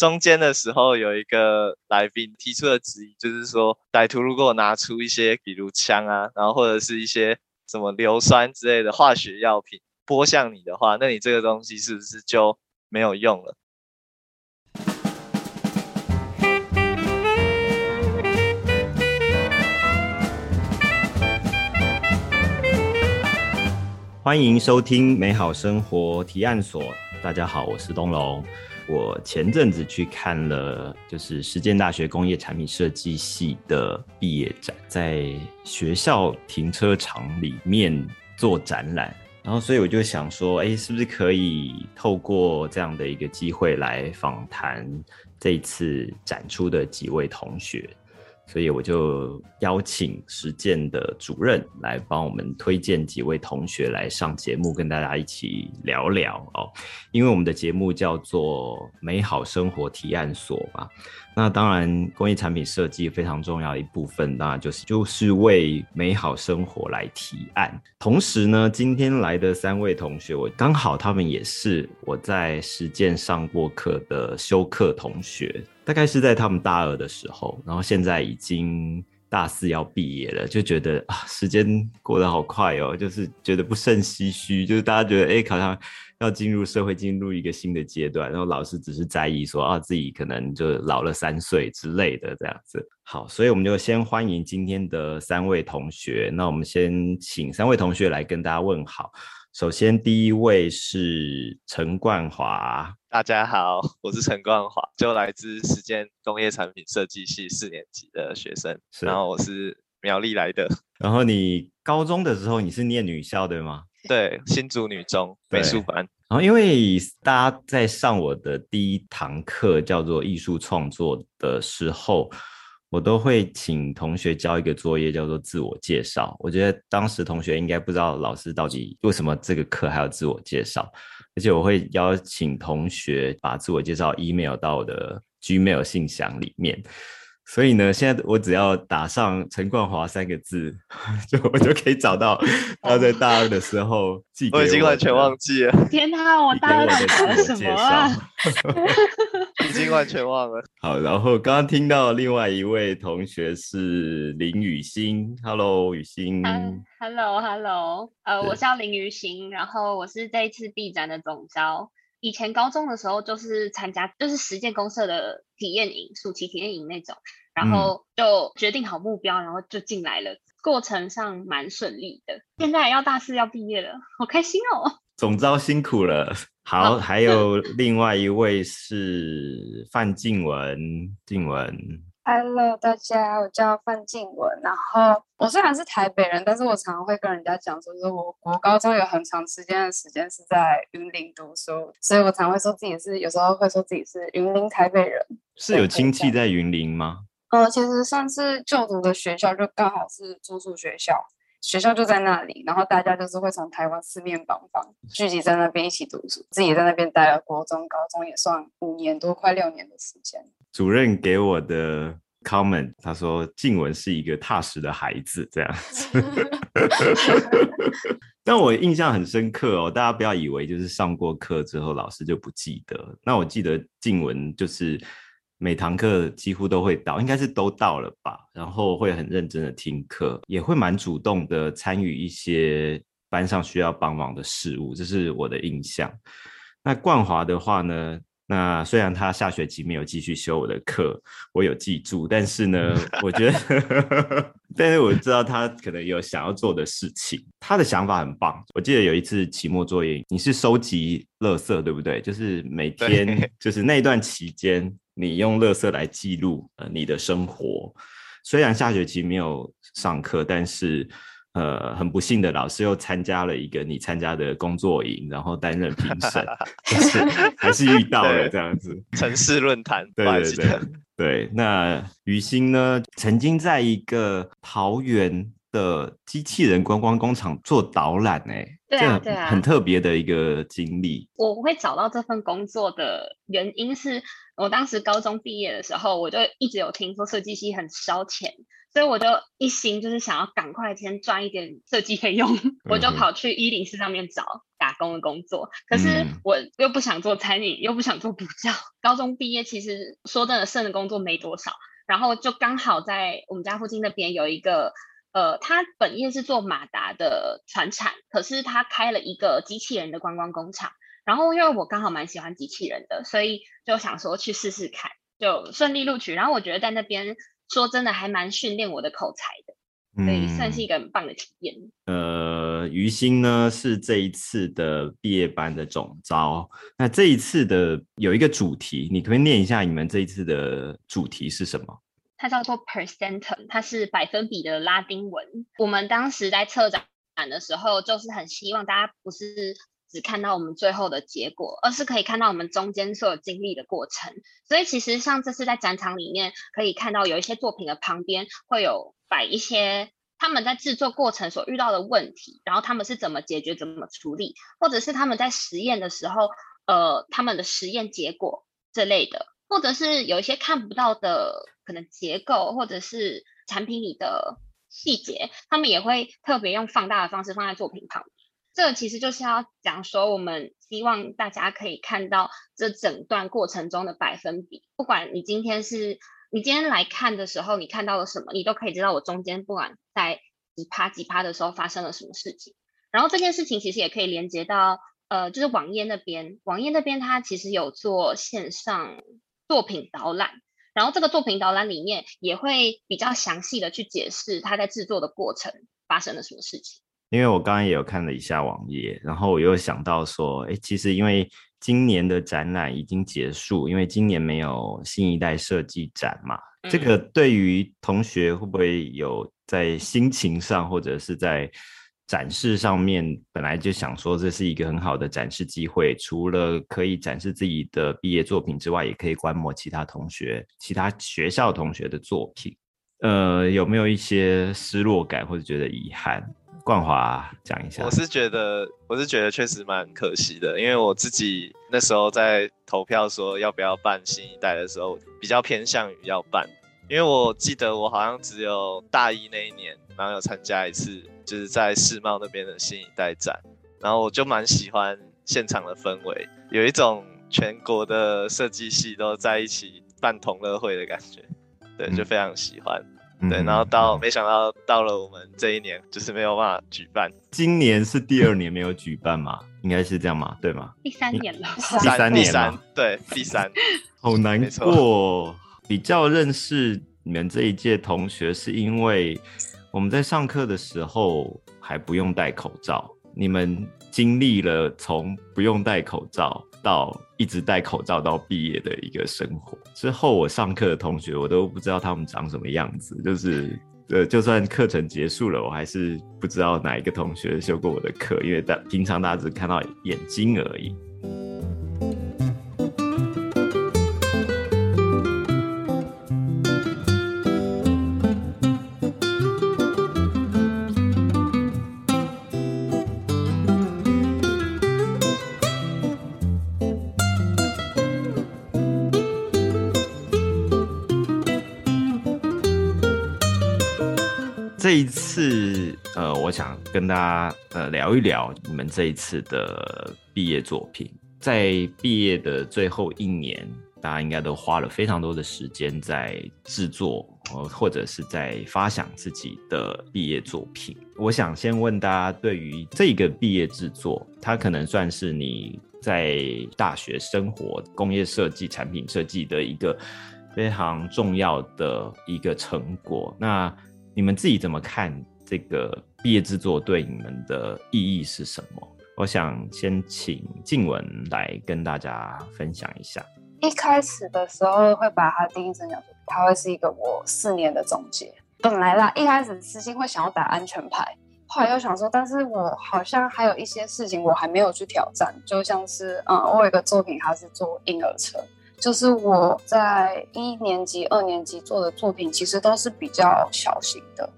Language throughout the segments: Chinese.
中间的时候有一个来宾提出的质疑，就是说歹徒如果拿出一些比如枪啊，然后或者是一些什么硫酸之类的化学药品拨向你的话，那你这个东西是不是就没有用了？欢迎收听美好生活提案所。大家好，我是东龙。我前阵子去看了，就是实践大学工业产品设计系的毕业展，在学校停车场里面做展览，然后所以我就想说，哎，是不是可以透过这样的一个机会来访谈这一次展出的几位同学？所以我就邀请实践的主任来帮我们推荐几位同学来上节目，跟大家一起聊聊哦。因为我们的节目叫做美好生活提案所嘛。那当然，工业产品设计非常重要的一部分，当然就是就是为美好生活来提案。同时呢，今天来的三位同学，我刚好他们也是我在实践上过课的修课同学，大概是在他们大二的时候，然后现在已经大四要毕业了，就觉得啊，时间过得好快哦，就是觉得不胜唏嘘，就是大家觉得哎，好像。要进入社会，进入一个新的阶段，然后老师只是在意说啊，自己可能就老了三岁之类的这样子。好，所以我们就先欢迎今天的三位同学。那我们先请三位同学来跟大家问好。首先，第一位是陈冠华，大家好，我是陈冠华，就来自实践工业产品设计系四年级的学生。然后我是苗栗来的。然后你高中的时候你是念女校对吗？对，新竹女中美术班。然后，因为大家在上我的第一堂课叫做艺术创作的时候，我都会请同学交一个作业，叫做自我介绍。我觉得当时同学应该不知道老师到底为什么这个课还要自我介绍，而且我会邀请同学把自我介绍 email 到我的 Gmail 信箱里面。所以呢，现在我只要打上陈冠华三个字，就我就可以找到他在大二的时候寄给我。我已经完全忘记了。天哪，我大二的什么啊？已经完全忘了。好，然后刚刚听到另外一位同学是林雨欣，Hello，雨欣。Hello，Hello，呃，我叫林雨欣，然后我是这一次 B 展的总招。以前高中的时候就是参加就是实践公社的体验营，暑期体验营那种，然后就决定好目标，然后就进来了。过程上蛮顺利的。现在要大四要毕业了，好开心哦！总招辛苦了。好，还有 另外一位是范静文，静文。Hello，大家，我叫范静文。然后我虽然是台北人，但是我常常会跟人家讲说，说我国高中有很长时间的时间是在云林读书，所以我常会说自己是，有时候会说自己是云林台北人。是有亲戚在云林吗？呃，其实上次就读的学校就刚好是住宿学校，学校就在那里，然后大家就是会从台湾四面八方聚集在那边一起读书，自己在那边待了国中、高中也算五年多，快六年的时间。主任给我的 comment，他说静文是一个踏实的孩子，这样子。但我印象很深刻哦，大家不要以为就是上过课之后老师就不记得。那我记得静文就是每堂课几乎都会到，应该是都到了吧？然后会很认真的听课，也会蛮主动的参与一些班上需要帮忙的事物，这是我的印象。那冠华的话呢？那虽然他下学期没有继续修我的课，我有记住，但是呢，我觉得，但是我知道他可能有想要做的事情。他的想法很棒。我记得有一次期末作业，你是收集垃圾，对不对？就是每天，就是那段期间，你用垃圾来记录呃你的生活。虽然下学期没有上课，但是。呃，很不幸的老师又参加了一个你参加的工作营，然后担任评审，就是还是遇到了这样子。城市论坛，对对对对。那于心呢，曾经在一个桃园的机器人观光工厂做导览，哎，对啊对啊，很特别的一个经历。我会找到这份工作的原因是我当时高中毕业的时候，我就一直有听说设计系很烧钱。所以我就一心就是想要赶快先赚一点设计费用，我就跑去一零四上面找打工的工作。可是我又不想做餐饮，又不想做补教。高中毕业其实说真的，剩的工作没多少。然后就刚好在我们家附近那边有一个，呃，他本业是做马达的船产，可是他开了一个机器人的观光工厂。然后因为我刚好蛮喜欢机器人的，所以就想说去试试看，就顺利录取。然后我觉得在那边。说真的，还蛮训练我的口才的，所以算是一个很棒的体验。呃，于心呢是这一次的毕业班的总招。那这一次的有一个主题，你可以念一下你们这一次的主题是什么？它叫做 percentum，它是百分比的拉丁文。我们当时在策展的时候，就是很希望大家不是。只看到我们最后的结果，而是可以看到我们中间所有经历的过程。所以其实像这次在展场里面可以看到，有一些作品的旁边会有摆一些他们在制作过程所遇到的问题，然后他们是怎么解决、怎么处理，或者是他们在实验的时候，呃，他们的实验结果这类的，或者是有一些看不到的可能结构，或者是产品里的细节，他们也会特别用放大的方式放在作品旁。这个其实就是要讲说，我们希望大家可以看到这整段过程中的百分比。不管你今天是你今天来看的时候，你看到了什么，你都可以知道我中间不管在几趴几趴的时候发生了什么事情。然后这件事情其实也可以连接到呃，就是网页那边，网页那边它其实有做线上作品导览，然后这个作品导览里面也会比较详细的去解释它在制作的过程发生了什么事情。因为我刚刚也有看了一下网页，然后我又想到说，哎，其实因为今年的展览已经结束，因为今年没有新一代设计展嘛，这个对于同学会不会有在心情上或者是在展示上面，本来就想说这是一个很好的展示机会，除了可以展示自己的毕业作品之外，也可以观摩其他同学、其他学校同学的作品，呃，有没有一些失落感或者觉得遗憾？冠华讲一下，我是觉得，我是觉得确实蛮可惜的，因为我自己那时候在投票说要不要办新一代的时候，比较偏向于要办，因为我记得我好像只有大一那一年，然后有参加一次，就是在世贸那边的新一代展，然后我就蛮喜欢现场的氛围，有一种全国的设计系都在一起办同乐会的感觉，对，就非常喜欢。对，然后到没想到到了我们这一年，就是没有办法举办。今年是第二年没有举办嘛？应该是这样嘛？对吗？第三年了，第三年三，对，第三，好难过。比较认识你们这一届同学，是因为我们在上课的时候还不用戴口罩，你们经历了从不用戴口罩。到一直戴口罩到毕业的一个生活之后，我上课的同学我都不知道他们长什么样子，就是呃，就算课程结束了，我还是不知道哪一个同学修过我的课，因为大平常大家只看到眼睛而已。这一次，呃，我想跟大家呃聊一聊你们这一次的毕业作品。在毕业的最后一年，大家应该都花了非常多的时间在制作，或者是在发想自己的毕业作品。我想先问大家，对于这个毕业制作，它可能算是你在大学生活、工业设计、产品设计的一个非常重要的一个成果。那你们自己怎么看这个毕业制作对你们的意义是什么？我想先请静文来跟大家分享一下。一开始的时候会把它定义成讲说，它会是一个我四年的总结。本来啦，一开始私心会想要打安全牌，后来又想说，但是我好像还有一些事情我还没有去挑战，就像是，嗯，我有一个作品，它是做婴儿车。就是我在一年级、二年级做的作品，其实都是比较小型的，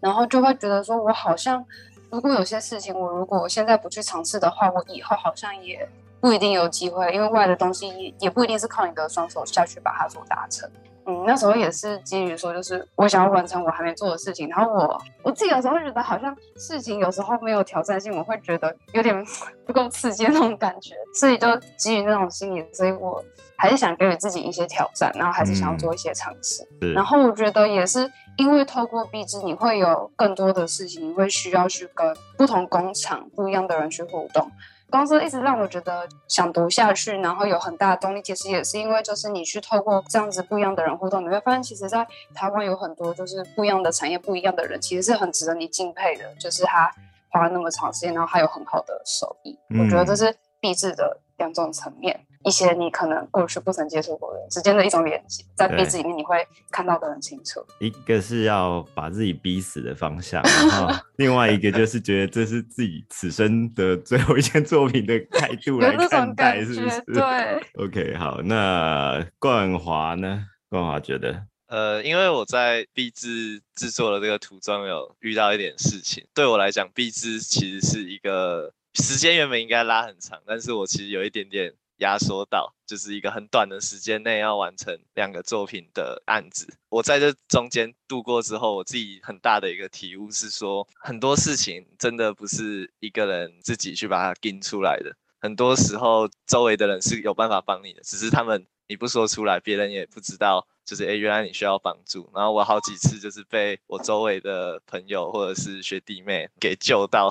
然后就会觉得说，我好像如果有些事情，我如果现在不去尝试的话，我以后好像也不一定有机会，因为外的东西也不一定是靠你的双手下去把它做达成。嗯，那时候也是基于说，就是我想要完成我还没做的事情，然后我我自己有时候会觉得好像事情有时候没有挑战性，我会觉得有点 不够刺激那种感觉，所以就基于那种心理，所以我还是想给予自己一些挑战，然后还是想要做一些尝试。然后我觉得也是因为透过壁纸，你会有更多的事情，你会需要去跟不同工厂不一样的人去互动。公司一直让我觉得想读下去，然后有很大的动力。其实也是因为，就是你去透过这样子不一样的人互动，你会发现，其实，在台湾有很多就是不一样的产业、不一样的人，其实是很值得你敬佩的。就是他花了那么长时间，然后还有很好的手艺，我觉得这是励志的两种层面。一些你可能过去不曾接触过的人之间的一种连接，在壁纸里面你会看到的很清楚。一个是要把自己逼死的方向，然后 另外一个就是觉得这是自己此生的最后一件作品的态度来看待，是不是？对。OK，好，那冠华呢？冠华觉得，呃，因为我在壁制制作的这个途中有遇到一点事情，对我来讲，壁制其实是一个时间原本应该拉很长，但是我其实有一点点。压缩到就是一个很短的时间内要完成两个作品的案子。我在这中间度过之后，我自己很大的一个体悟是说，很多事情真的不是一个人自己去把它盯出来的。很多时候，周围的人是有办法帮你的，只是他们你不说出来，别人也不知道。就是哎，原来你需要帮助。然后我好几次就是被我周围的朋友或者是学弟妹给救到。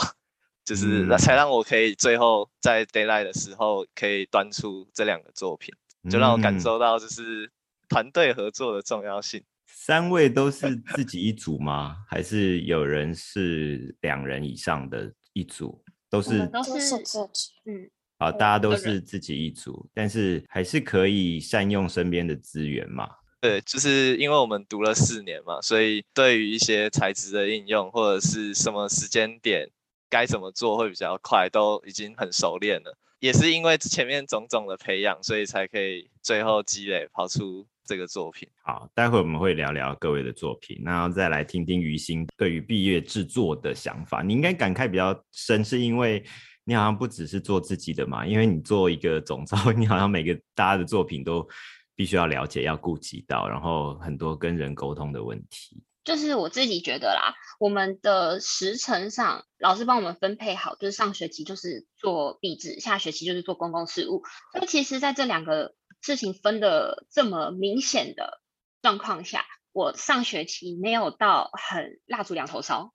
就是才让我可以最后在 d a y l i g h t 的时候可以端出这两个作品，就让我感受到就是团队合作的重要性。三位都是自己一组吗？还是有人是两人以上的一组？都是都是自己。嗯，好，大家都是自己一组，但是还是可以善用身边的资源嘛？对，就是因为我们读了四年嘛，所以对于一些材质的应用或者是什么时间点。该怎么做会比较快，都已经很熟练了。也是因为前面种种的培养，所以才可以最后积累跑出这个作品。好，待会我们会聊聊各位的作品，然后再来听听于心对于毕业制作的想法。你应该感慨比较深，是因为你好像不只是做自己的嘛，因为你做一个总招，你好像每个大家的作品都必须要了解、要顾及到，然后很多跟人沟通的问题。就是我自己觉得啦，我们的时程上，老师帮我们分配好，就是上学期就是做壁纸，下学期就是做公共事务。所以其实，在这两个事情分的这么明显的状况下，我上学期没有到很蜡烛两头烧。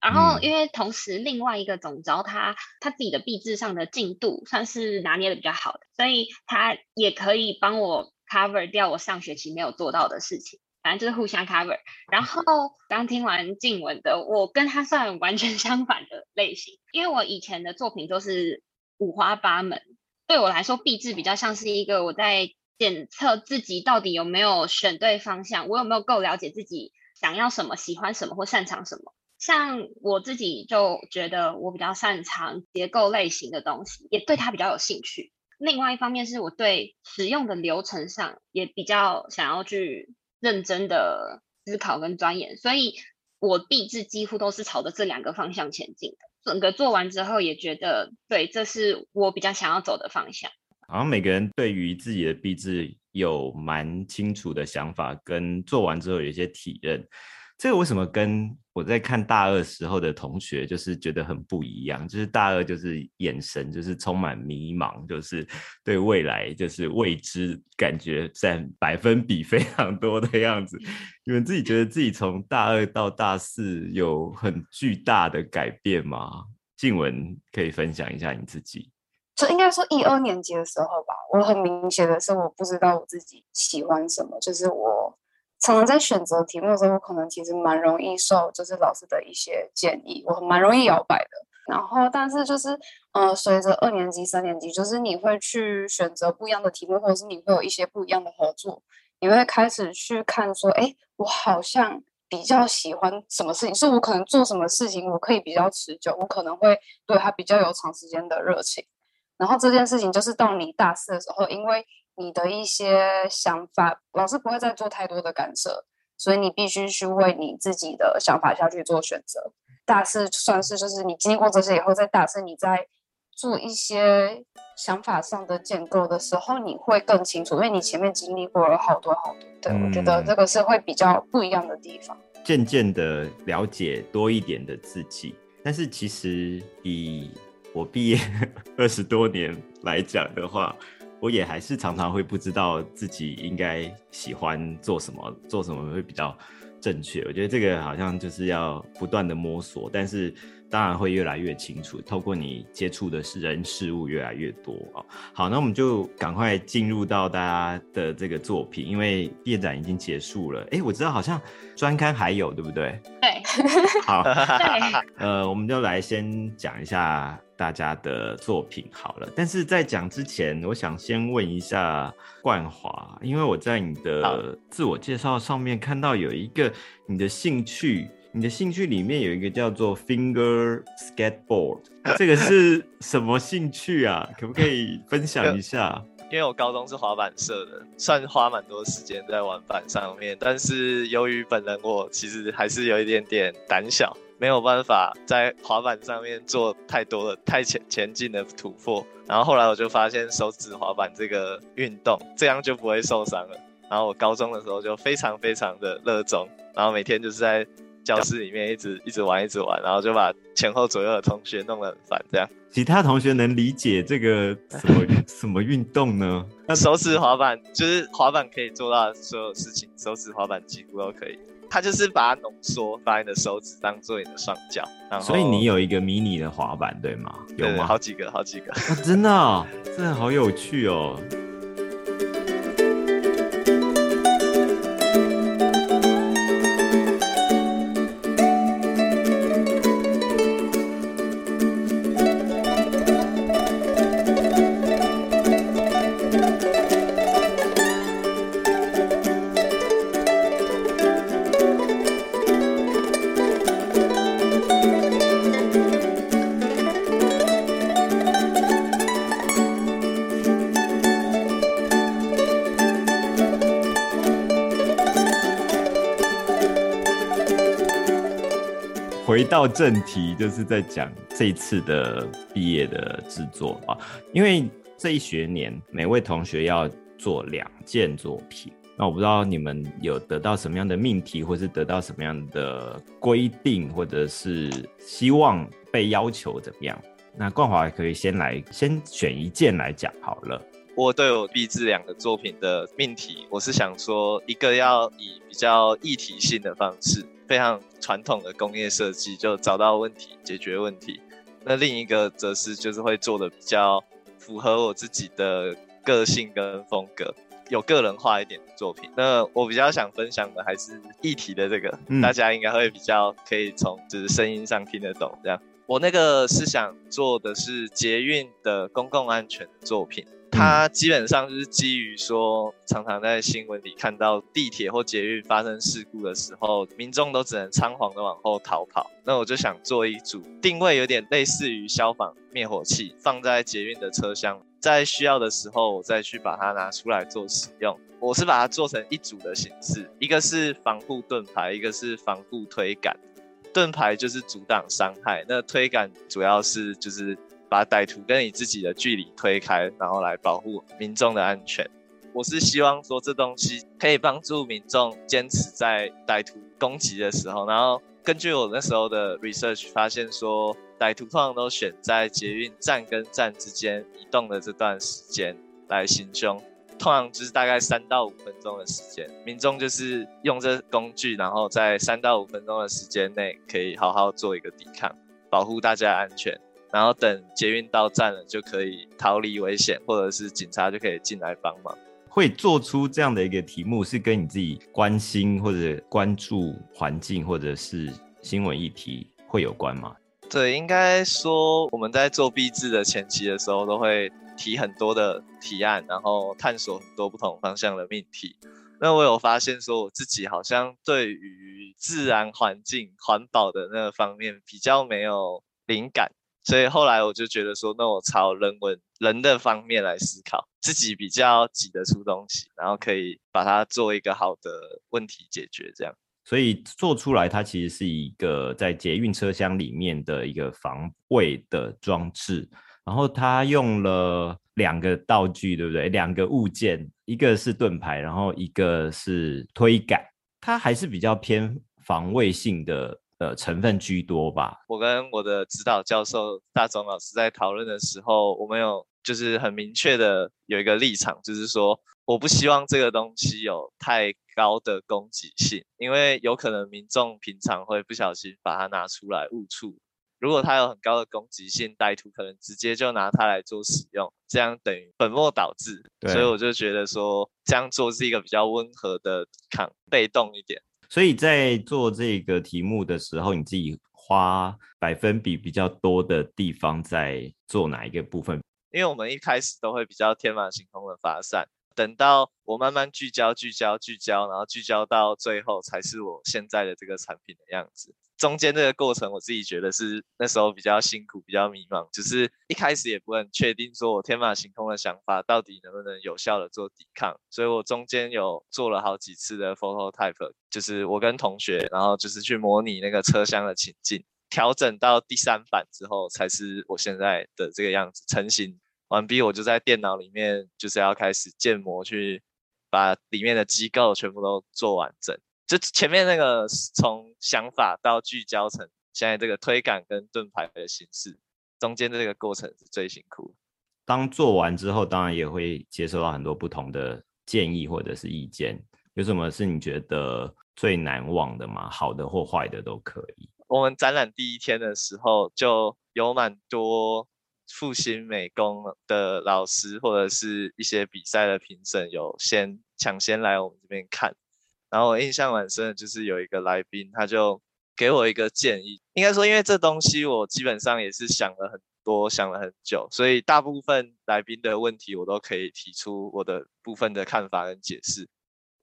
然后，因为同时另外一个总招他他自己的毕制上的进度算是拿捏的比较好的，所以他也可以帮我 cover 掉我上学期没有做到的事情。反正就是互相 cover，然后刚听完静文的，我跟他算完全 相反的类型，因为我以前的作品都是五花八门，对我来说，壁纸比较像是一个我在检测自己到底有没有选对方向，我有没有够了解自己想要什么、喜欢什么或擅长什么。像我自己就觉得我比较擅长结构类型的东西，也对它比较有兴趣。另外一方面是我对使用的流程上也比较想要去。认真的思考跟钻研，所以我毕制几乎都是朝着这两个方向前进的。整个做完之后，也觉得对，这是我比较想要走的方向。好像每个人对于自己的毕制有蛮清楚的想法，跟做完之后有一些体认。这个为什么跟我在看大二时候的同学就是觉得很不一样？就是大二就是眼神就是充满迷茫，就是对未来就是未知感觉占百分比非常多的样子。你们自己觉得自己从大二到大四有很巨大的改变吗？静文可以分享一下你自己。就应该说一二年级的时候吧，我很明显的是我不知道我自己喜欢什么，就是我。常常在选择题目的时候，我可能其实蛮容易受就是老师的一些建议，我蛮容易摇摆的。然后，但是就是，呃，随着二年级、三年级，就是你会去选择不一样的题目，或者是你会有一些不一样的合作，你会开始去看说，哎，我好像比较喜欢什么事情，是我可能做什么事情我可以比较持久，我可能会对他比较有长时间的热情。然后这件事情就是到你大四的时候，因为你的一些想法，老师不会再做太多的干涉，所以你必须去为你自己的想法下去做选择。大四算是就是你经历过这些以后，在大四你在做一些想法上的建构的时候，你会更清楚，因为你前面经历过了好多好多。对，我觉得这个是会比较不一样的地方。渐渐的了解多一点的自己，但是其实以我毕业 二十多年来讲的话，我也还是常常会不知道自己应该喜欢做什么，做什么会比较正确。我觉得这个好像就是要不断的摸索，但是。当然会越来越清楚，透过你接触的是人事物越来越多啊。好，那我们就赶快进入到大家的这个作品，因为毕业展已经结束了。哎，我知道好像专刊还有，对不对？对。好。呃，我们就来先讲一下大家的作品好了。但是在讲之前，我想先问一下冠华，因为我在你的自我介绍上面看到有一个你的兴趣。你的兴趣里面有一个叫做 finger skateboard，这个是什么兴趣啊？可不可以分享一下？因为我高中是滑板社的，算花蛮多时间在玩板上面，但是由于本人我其实还是有一点点胆小，没有办法在滑板上面做太多的太前前进的突破。然后后来我就发现手指滑板这个运动，这样就不会受伤了。然后我高中的时候就非常非常的热衷，然后每天就是在。教室里面一直一直玩一直玩，然后就把前后左右的同学弄得很烦。这样，其他同学能理解这个什么什么运动呢？那手指滑板就是滑板可以做到所有事情，手指滑板几乎都可以。它就是把它浓缩，把你的手指当做你的双脚。所以你有一个迷你的滑板，对吗？有吗？好几个，好几个。真的，真的好有趣哦。到正题，就是在讲这一次的毕业的制作啊，因为这一学年每位同学要做两件作品，那我不知道你们有得到什么样的命题，或是得到什么样的规定，或者是希望被要求怎么样？那冠华可以先来，先选一件来讲好了。我对我毕制两个作品的命题，我是想说，一个要以比较一体性的方式。非常传统的工业设计，就找到问题，解决问题。那另一个则是就是会做的比较符合我自己的个性跟风格，有个人化一点的作品。那我比较想分享的还是议题的这个，大家应该会比较可以从就是声音上听得懂。这样，我那个是想做的是捷运的公共安全作品。它基本上就是基于说，常常在新闻里看到地铁或捷运发生事故的时候，民众都只能仓皇的往后逃跑。那我就想做一组定位有点类似于消防灭火器，放在捷运的车厢，在需要的时候我再去把它拿出来做使用。我是把它做成一组的形式，一个是防护盾牌，一个是防护推杆。盾牌就是阻挡伤害，那推杆主要是就是。把歹徒跟你自己的距离推开，然后来保护民众的安全。我是希望说这东西可以帮助民众坚持在歹徒攻击的时候，然后根据我那时候的 research 发现说，歹徒通常都选在捷运站跟站之间移动的这段时间来行凶，通常就是大概三到五分钟的时间。民众就是用这工具，然后在三到五分钟的时间内可以好好做一个抵抗，保护大家安全。然后等捷运到站了，就可以逃离危险，或者是警察就可以进来帮忙。会做出这样的一个题目，是跟你自己关心或者关注环境，或者是新闻议题会有关吗？对，应该说我们在做毕制的前期的时候，都会提很多的提案，然后探索很多不同方向的命题。那我有发现说，我自己好像对于自然环境、环保的那个方面比较没有灵感。所以后来我就觉得说，那我朝人文人的方面来思考，自己比较挤得出东西，然后可以把它做一个好的问题解决，这样。所以做出来，它其实是一个在捷运车厢里面的一个防卫的装置。然后它用了两个道具，对不对？两个物件，一个是盾牌，然后一个是推杆，它还是比较偏防卫性的呃成分居多吧。我跟我的指导教授大总老师在讨论的时候，我们有就是很明确的有一个立场，就是说我不希望这个东西有太高的攻击性，因为有可能民众平常会不小心把它拿出来误触。如果它有很高的攻击性，歹徒可能直接就拿它来做使用，这样等于本末倒置。所以我就觉得说这样做是一个比较温和的抗，被动一点。所以在做这个题目的时候，你自己花百分比比较多的地方在做哪一个部分？因为我们一开始都会比较天马行空的发散，等到我慢慢聚焦、聚焦、聚焦，然后聚焦到最后，才是我现在的这个产品的样子。中间这个过程，我自己觉得是那时候比较辛苦、比较迷茫，就是一开始也不很确定，说我天马行空的想法到底能不能有效的做抵抗。所以我中间有做了好几次的 photo type，就是我跟同学，然后就是去模拟那个车厢的情境，调整到第三版之后，才是我现在的这个样子成型完毕。我就在电脑里面就是要开始建模，去把里面的机构全部都做完整。就前面那个从想法到聚焦成现在这个推杆跟盾牌的形式，中间的这个过程是最辛苦。当做完之后，当然也会接收到很多不同的建议或者是意见。有什么是你觉得最难忘的吗？好的或坏的都可以。我们展览第一天的时候，就有蛮多复兴美工的老师或者是一些比赛的评审，有先抢先来我们这边看。然后我印象蛮深的，就是有一个来宾，他就给我一个建议。应该说，因为这东西我基本上也是想了很多，想了很久，所以大部分来宾的问题我都可以提出我的部分的看法跟解释。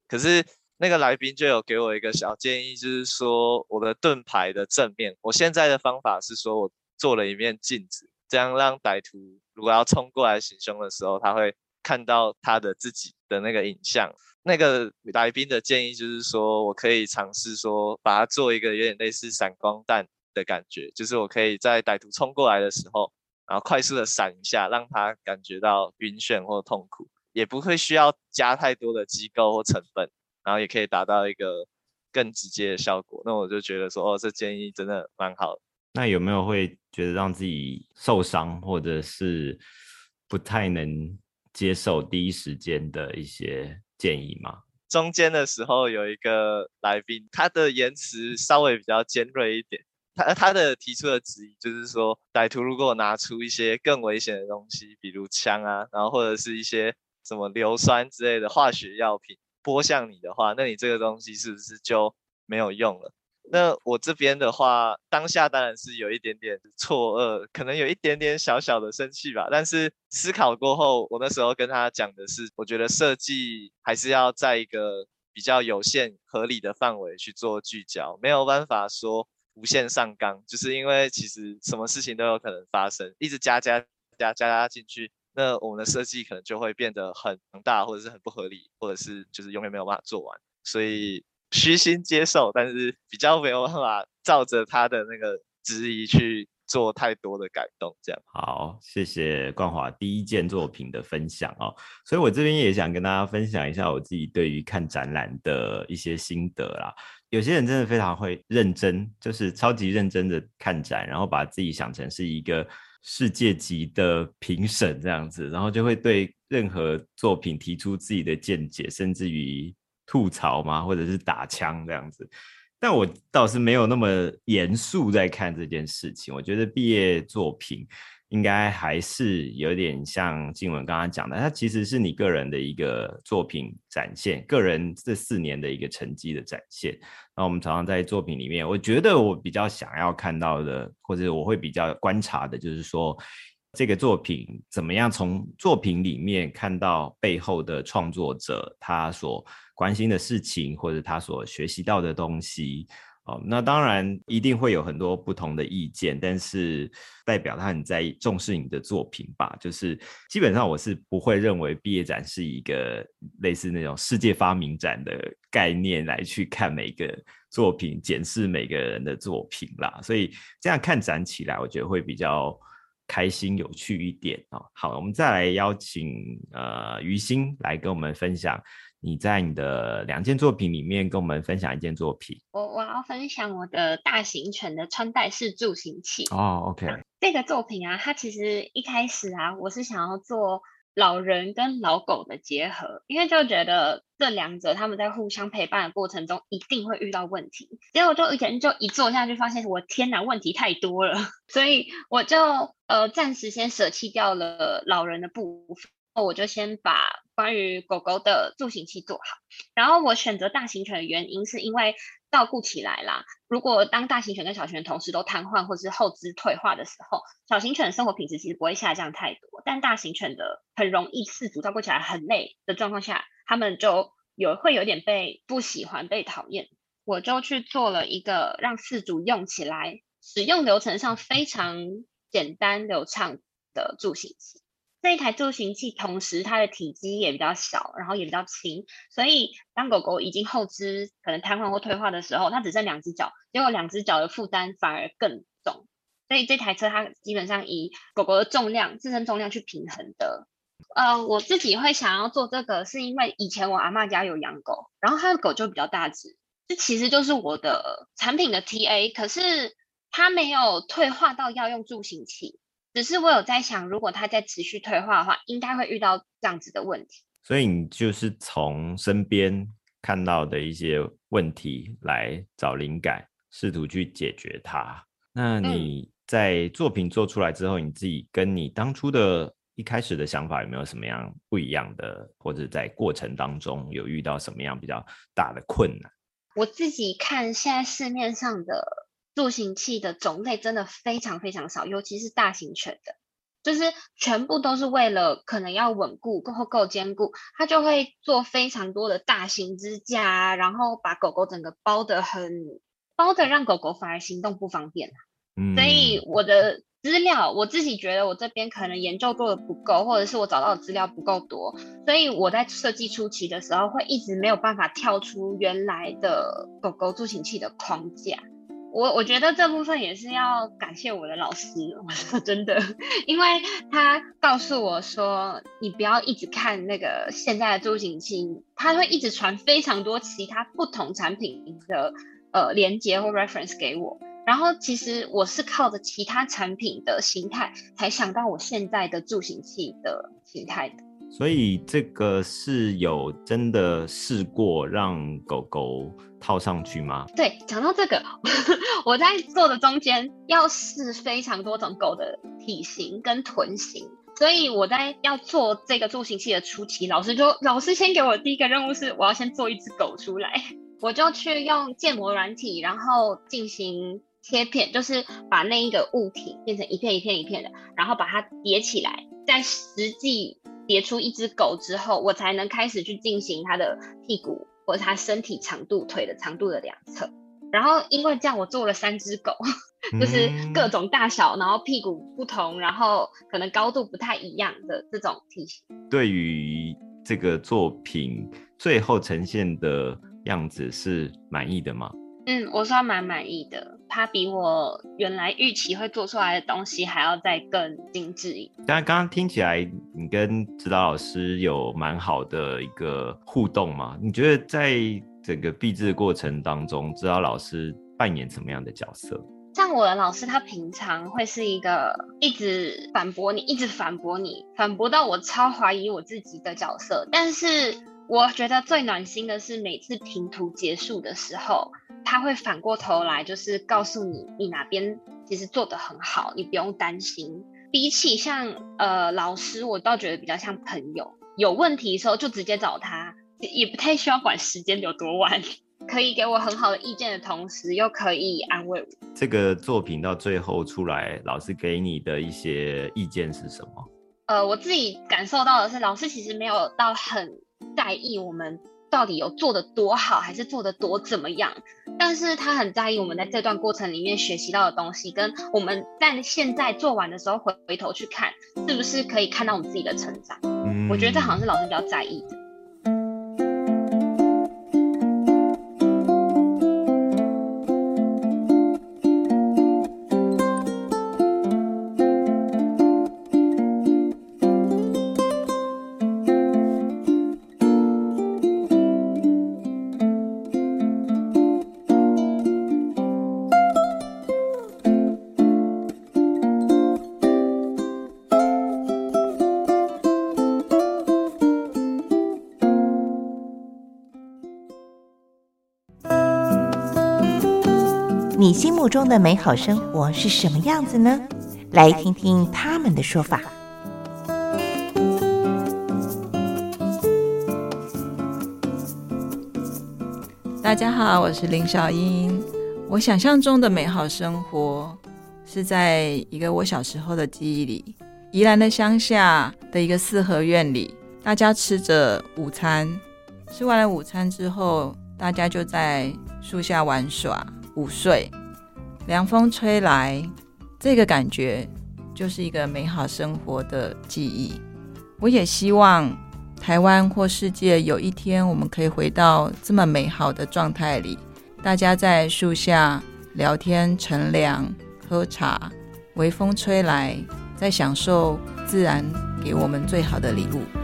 可是那个来宾就有给我一个小建议，就是说我的盾牌的正面，我现在的方法是说我做了一面镜子，这样让歹徒如果要冲过来行凶的时候，他会看到他的自己的那个影像。那个来宾的建议就是说，我可以尝试说，把它做一个有点类似闪光弹的感觉，就是我可以在歹徒冲过来的时候，然后快速的闪一下，让他感觉到晕眩或痛苦，也不会需要加太多的机构或成本，然后也可以达到一个更直接的效果。那我就觉得说，哦，这建议真的蛮好。那有没有会觉得让自己受伤，或者是不太能接受第一时间的一些？建议吗？中间的时候有一个来宾，他的言辞稍微比较尖锐一点。他他的提出的质疑就是说，歹徒如果拿出一些更危险的东西，比如枪啊，然后或者是一些什么硫酸之类的化学药品泼向你的话，那你这个东西是不是就没有用了？那我这边的话，当下当然是有一点点错愕，可能有一点点小小的生气吧。但是思考过后，我那时候跟他讲的是，我觉得设计还是要在一个比较有限、合理的范围去做聚焦，没有办法说无限上纲，就是因为其实什么事情都有可能发生，一直加加加加加进去，那我们的设计可能就会变得很大，或者是很不合理，或者是就是永远没有办法做完，所以。虚心接受，但是比较没有办法照着他的那个质疑去做太多的改动。这样好，谢谢冠华第一件作品的分享哦。所以我这边也想跟大家分享一下我自己对于看展览的一些心得啦。有些人真的非常会认真，就是超级认真的看展，然后把自己想成是一个世界级的评审这样子，然后就会对任何作品提出自己的见解，甚至于。吐槽吗？或者是打枪这样子？但我倒是没有那么严肃在看这件事情。我觉得毕业作品应该还是有点像静文刚刚讲的，它其实是你个人的一个作品展现，个人这四年的一个成绩的展现。那我们常常在作品里面，我觉得我比较想要看到的，或者我会比较观察的，就是说这个作品怎么样从作品里面看到背后的创作者他所。关心的事情，或者他所学习到的东西，哦，那当然一定会有很多不同的意见，但是代表他很在意重视你的作品吧。就是基本上我是不会认为毕业展是一个类似那种世界发明展的概念来去看每个作品，检视每个人的作品啦。所以这样看展起来，我觉得会比较开心有趣一点啊。好，我们再来邀请呃于心来跟我们分享。你在你的两件作品里面跟我们分享一件作品。我我要分享我的大型犬的穿戴式助行器。哦，OK。这个作品啊，它其实一开始啊，我是想要做老人跟老狗的结合，因为就觉得这两者他们在互相陪伴的过程中一定会遇到问题。结果就一研究一坐下去，发现我天哪，问题太多了，所以我就呃暂时先舍弃掉了老人的部分。我就先把关于狗狗的助行器做好，然后我选择大型犬的原因是因为照顾起来啦。如果当大型犬跟小型犬同时都瘫痪或是后肢退化的时候，小型犬的生活品质其实不会下降太多，但大型犬的很容易四足照顾起来很累的状况下，他们就有会有点被不喜欢、被讨厌。我就去做了一个让四足用起来使用流程上非常简单流畅的助行器。这一台助行器，同时它的体积也比较小，然后也比较轻，所以当狗狗已经后肢可能瘫痪或退化的时候，它只剩两只脚，结果两只脚的负担反而更重。所以这台车它基本上以狗狗的重量、自身重量去平衡的。呃，我自己会想要做这个，是因为以前我阿妈家有养狗，然后它的狗就比较大只，这其实就是我的产品的 TA，可是它没有退化到要用助行器。只是我有在想，如果它在持续退化的话，应该会遇到这样子的问题。所以你就是从身边看到的一些问题来找灵感，试图去解决它。那你在作品做出来之后，你自己跟你当初的一开始的想法有没有什么样不一样的，或者在过程当中有遇到什么样比较大的困难？我自己看现在市面上的。助行器的种类真的非常非常少，尤其是大型犬的，就是全部都是为了可能要稳固够够坚固，它就会做非常多的大型支架，然后把狗狗整个包的很包的，让狗狗反而行动不方便嗯，所以我的资料我自己觉得我这边可能研究做的不够，或者是我找到的资料不够多，所以我在设计初期的时候会一直没有办法跳出原来的狗狗助行器的框架。我我觉得这部分也是要感谢我的老师，我 说真的，因为他告诉我说，你不要一直看那个现在的助行器，他会一直传非常多其他不同产品的呃连接或 reference 给我，然后其实我是靠着其他产品的形态才想到我现在的助行器的形态的。所以这个是有真的试过让狗狗套上去吗？对，讲到这个，我在做的中间要试非常多种狗的体型跟臀型，所以我在要做这个助行器的初期，老师就老师先给我第一个任务是，我要先做一只狗出来，我就去用建模软体，然后进行切片，就是把那一个物体变成一片一片一片的，然后把它叠起来，在实际。叠出一只狗之后，我才能开始去进行它的屁股或者它身体长度、腿的长度的两侧。然后因为这样，我做了三只狗，就是各种大小，然后屁股不同，然后可能高度不太一样的这种体型。对于这个作品最后呈现的样子是满意的吗？嗯，我算蛮满意的。它比我原来预期会做出来的东西还要再更精致一点。但刚刚听起来，你跟指导老师有蛮好的一个互动嘛？你觉得在整个毕制的过程当中，指导老师扮演什么样的角色？像我的老师，他平常会是一个一直反驳你，一直反驳你，反驳到我超怀疑我自己的角色。但是我觉得最暖心的是每次评图结束的时候。他会反过头来，就是告诉你，你哪边其实做的很好，你不用担心。比起像呃老师，我倒觉得比较像朋友，有问题的时候就直接找他，也不太需要管时间有多晚，可以给我很好的意见的同时，又可以安慰我。这个作品到最后出来，老师给你的一些意见是什么？呃，我自己感受到的是，老师其实没有到很在意我们。到底有做的多好，还是做的多怎么样？但是他很在意我们在这段过程里面学习到的东西，跟我们在现在做完的时候回回头去看，是不是可以看到我们自己的成长？我觉得这好像是老师比较在意的。中的美好生活是什么样子呢？来听听他们的说法。大家好，我是林小英。我想象中的美好生活是在一个我小时候的记忆里，宜兰的乡下的一个四合院里，大家吃着午餐，吃完了午餐之后，大家就在树下玩耍、午睡，凉风吹来，这个感觉就是一个美好生活的记忆。我也希望台湾或世界有一天，我们可以回到这么美好的状态里，大家在树下聊天、乘凉、喝茶，微风吹来，在享受自然给我们最好的礼物。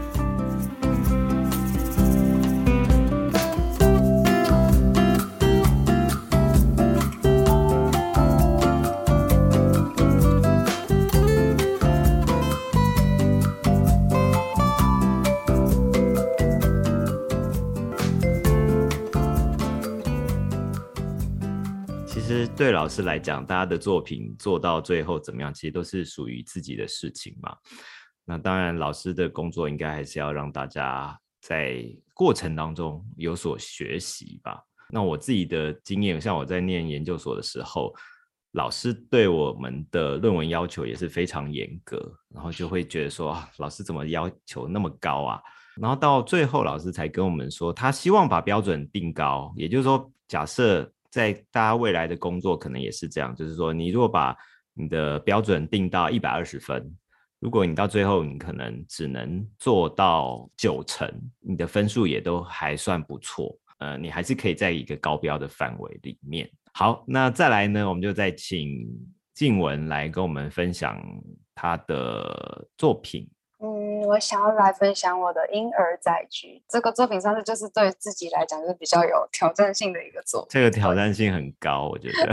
对老师来讲，大家的作品做到最后怎么样，其实都是属于自己的事情嘛。那当然，老师的工作应该还是要让大家在过程当中有所学习吧。那我自己的经验，像我在念研究所的时候，老师对我们的论文要求也是非常严格，然后就会觉得说，老师怎么要求那么高啊？然后到最后，老师才跟我们说，他希望把标准定高，也就是说，假设。在大家未来的工作可能也是这样，就是说，你如果把你的标准定到一百二十分，如果你到最后你可能只能做到九成，你的分数也都还算不错，呃，你还是可以在一个高标的范围里面。好，那再来呢，我们就再请静文来跟我们分享他的作品。嗯，我想要来分享我的《婴儿载具》这个作品，上次就是对自己来讲是比较有挑战性的一个作品。这个挑战性很高，我觉得。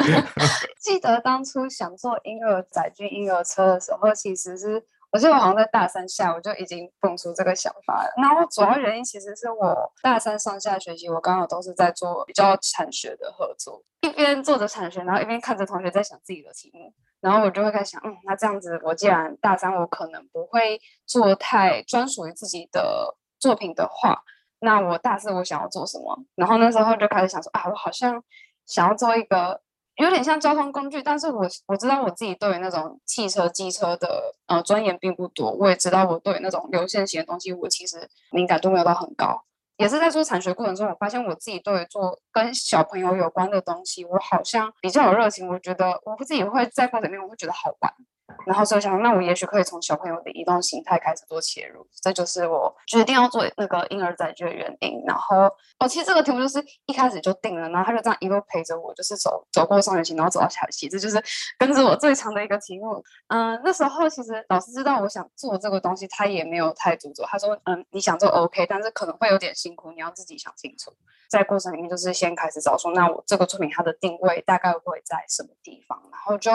记得当初想做婴儿载具、婴儿车的时候，其实是我记得我好像在大三下，我就已经蹦出这个想法了。然后主要原因其实是我大三上下学期，我刚好都是在做比较产学的合作，一边做着产学，然后一边看着同学在想自己的题目。然后我就会开始想，嗯，那这样子，我既然大三，我可能不会做太专属于自己的作品的话，那我大四我想要做什么？然后那时候就开始想说，啊，我好像想要做一个有点像交通工具，但是我我知道我自己对于那种汽车、机车的呃钻研并不多，我也知道我对那种流线型的东西，我其实敏感度没有到很高。也是在做产学过程中，我发现我自己对做跟小朋友有关的东西，我好像比较有热情。我觉得我自己会在过程里面，我会觉得好玩。然后所以想，那我也许可以从小朋友的移动形态开始做切入，这就是我决定要做那个婴儿载具的原因。然后，哦，其实这个题目就是一开始就定了，然后他就这样一路陪着我，就是走走过上学期，然后走到下学期，这就是跟着我最长的一个题目。嗯，那时候其实老师知道我想做这个东西，他也没有太阻止，他说，嗯，你想做 OK，但是可能会有点辛苦，你要自己想清楚。在过程里面，就是先开始找说，那我这个作品它的定位大概会在什么地方，然后就。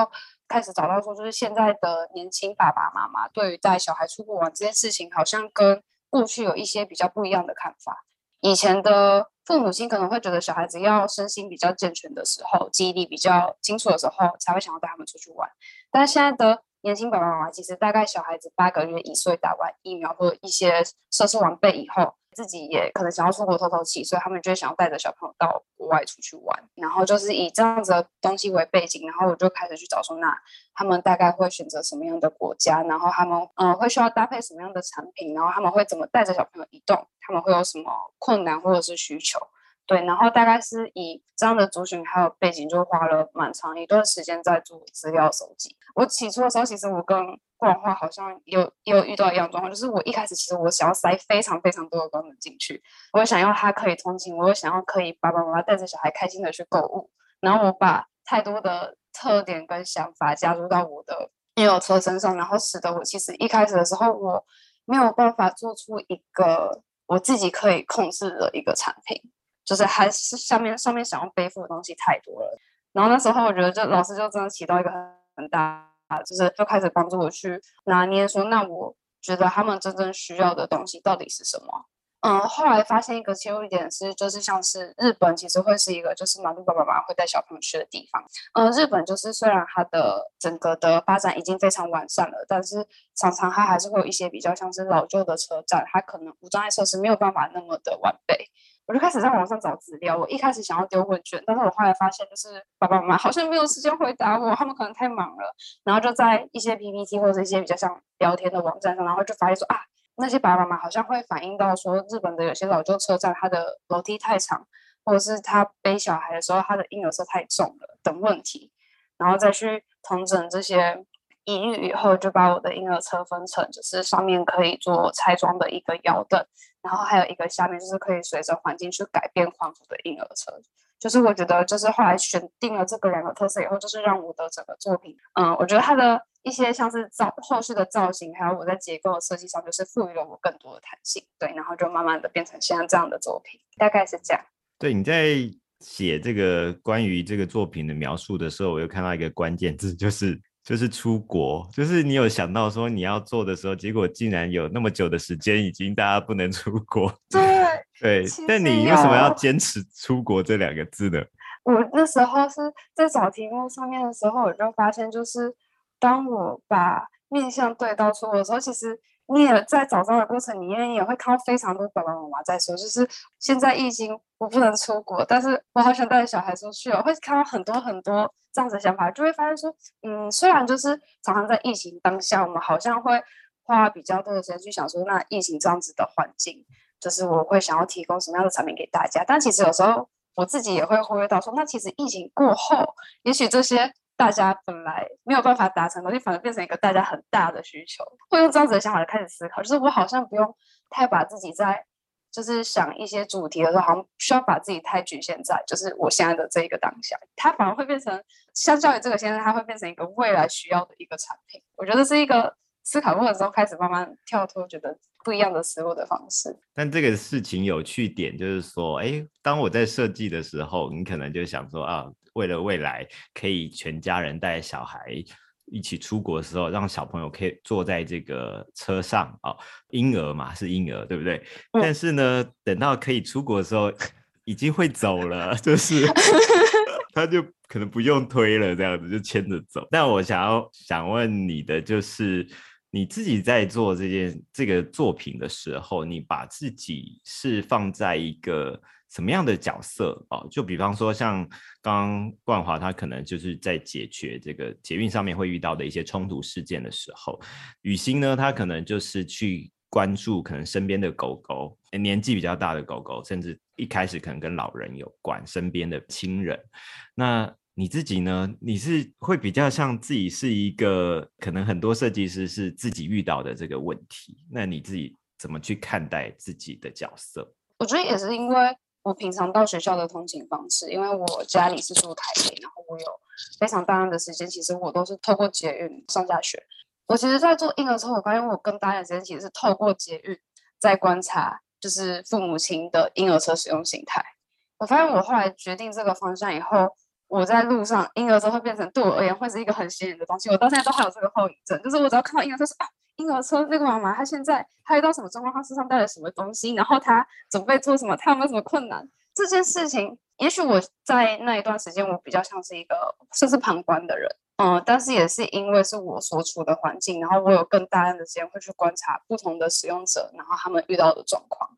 开始找到说，就是现在的年轻爸爸妈妈对于带小孩出国玩这件事情，好像跟过去有一些比较不一样的看法。以前的父母亲可能会觉得小孩子要身心比较健全的时候，记忆力比较清楚的时候，才会想要带他们出去玩。但现在的年轻爸爸妈妈，其实大概小孩子八个月、一岁打完疫苗或一些设施完备以后。自己也可能想要出国透透气，所以他们就想要带着小朋友到国外出去玩，然后就是以这样子的东西为背景，然后我就开始去找说，那他们大概会选择什么样的国家，然后他们嗯会需要搭配什么样的产品，然后他们会怎么带着小朋友移动，他们会有什么困难或者是需求。对，然后大概是以这样的族群还有背景，就花了蛮长一段时间在做资料收集。我起初的时候，其实我跟过文化好像有有遇到一样状况，就是我一开始其实我想要塞非常非常多的功能进去，我想要它可以通勤，我又想要可以爸爸妈妈带着小孩开心的去购物，然后我把太多的特点跟想法加入到我的婴儿车身上，然后使得我其实一开始的时候我没有办法做出一个我自己可以控制的一个产品。就是还是上面上面想要背负的东西太多了，然后那时候我觉得就老师就真的起到一个很很大，啊就是就开始帮助我去拿捏说，那我觉得他们真正需要的东西到底是什么？嗯，后来发现一个切入点是，就是像是日本其实会是一个就是蛮多爸爸妈妈会带小朋友去的地方。嗯，日本就是虽然它的整个的发展已经非常完善了，但是常常它还是会有一些比较像是老旧的车站，它可能无障碍设施没有办法那么的完备。我就开始在网上找资料。我一开始想要丢问卷，但是我后来发现，就是爸爸妈妈好像没有时间回答我，他们可能太忙了。然后就在一些 PPT 或者一些比较像聊天的网站上，然后就发现说啊，那些爸爸妈妈好像会反映到说，日本的有些老旧车站，它的楼梯太长，或者是他背小孩的时候，他的婴儿车太重了等问题，然后再去统整这些。一遇以后，就把我的婴儿车分成，就是上面可以做拆装的一个摇凳，然后还有一个下面就是可以随着环境去改变宽度的婴儿车。就是我觉得，就是后来选定了这个两个特色以后，就是让我的整个作品，嗯，我觉得它的一些像是造后续的造型，还有我在结构设计上，就是赋予了我更多的弹性。对，然后就慢慢的变成现在这样的作品，大概是这样。对，你在写这个关于这个作品的描述的时候，我又看到一个关键字，就是。就是出国，就是你有想到说你要做的时候，结果竟然有那么久的时间，已经大家不能出国。对 对，但你为什么要坚持出国这两个字呢？我那时候是在找题目上面的时候，我就发现，就是当我把面向对到出国的时候，其实。你也在找到的过程里面，也会看到非常多爸爸妈妈在说，就是现在疫情我不能出国，但是我好想带着小孩出去哦。会看到很多很多这样子的想法，就会发现说，嗯，虽然就是常常在疫情当下，我们好像会花比较多的时间去想说，那疫情这样子的环境，就是我会想要提供什么样的产品给大家。但其实有时候我自己也会忽略到说，那其实疫情过后，也许这些。大家本来没有办法达成，东西反而变成一个大家很大的需求。会用这样子的想法来开始思考，就是我好像不用太把自己在，就是想一些主题的时候，好像需要把自己太局限在，就是我现在的这一个当下。它反而会变成，相较于这个现在，它会变成一个未来需要的一个产品。我觉得是一个思考过程中开始慢慢跳脱，觉得不一样的思路的方式。但这个事情有趣点就是说，哎，当我在设计的时候，你可能就想说啊。为了未来可以全家人带小孩一起出国的时候，让小朋友可以坐在这个车上啊，婴儿嘛是婴儿，对不对？但是呢，等到可以出国的时候，已经会走了，就是 他就可能不用推了，这样子就牵着走。但我想要想问你的就是，你自己在做这件这个作品的时候，你把自己是放在一个。什么样的角色哦？就比方说，像刚刚冠华他可能就是在解决这个捷运上面会遇到的一些冲突事件的时候，雨欣呢，他可能就是去关注可能身边的狗狗，年纪比较大的狗狗，甚至一开始可能跟老人有关，身边的亲人。那你自己呢？你是会比较像自己是一个可能很多设计师是自己遇到的这个问题，那你自己怎么去看待自己的角色？我觉得也是因为。我平常到学校的通勤方式，因为我家里是住台北，然后我有非常大量的时间，其实我都是透过捷运上下学。我其实，在做婴儿车，我发现我更大的时间其实是透过捷运在观察，就是父母亲的婴儿车使用形态。我发现我后来决定这个方向以后，我在路上婴儿车会变成对我而言会是一个很显眼的东西。我到现在都还有这个后遗症，就是我只要看到婴儿车是啊。婴儿车那个妈妈，她现在她遇到什么状况？她身上带了什么东西？然后她准备做什么？她有没有什么困难？这件事情，也许我在那一段时间，我比较像是一个甚至旁观的人，嗯，但是也是因为是我所处的环境，然后我有更大量的时间会去观察不同的使用者，然后他们遇到的状况，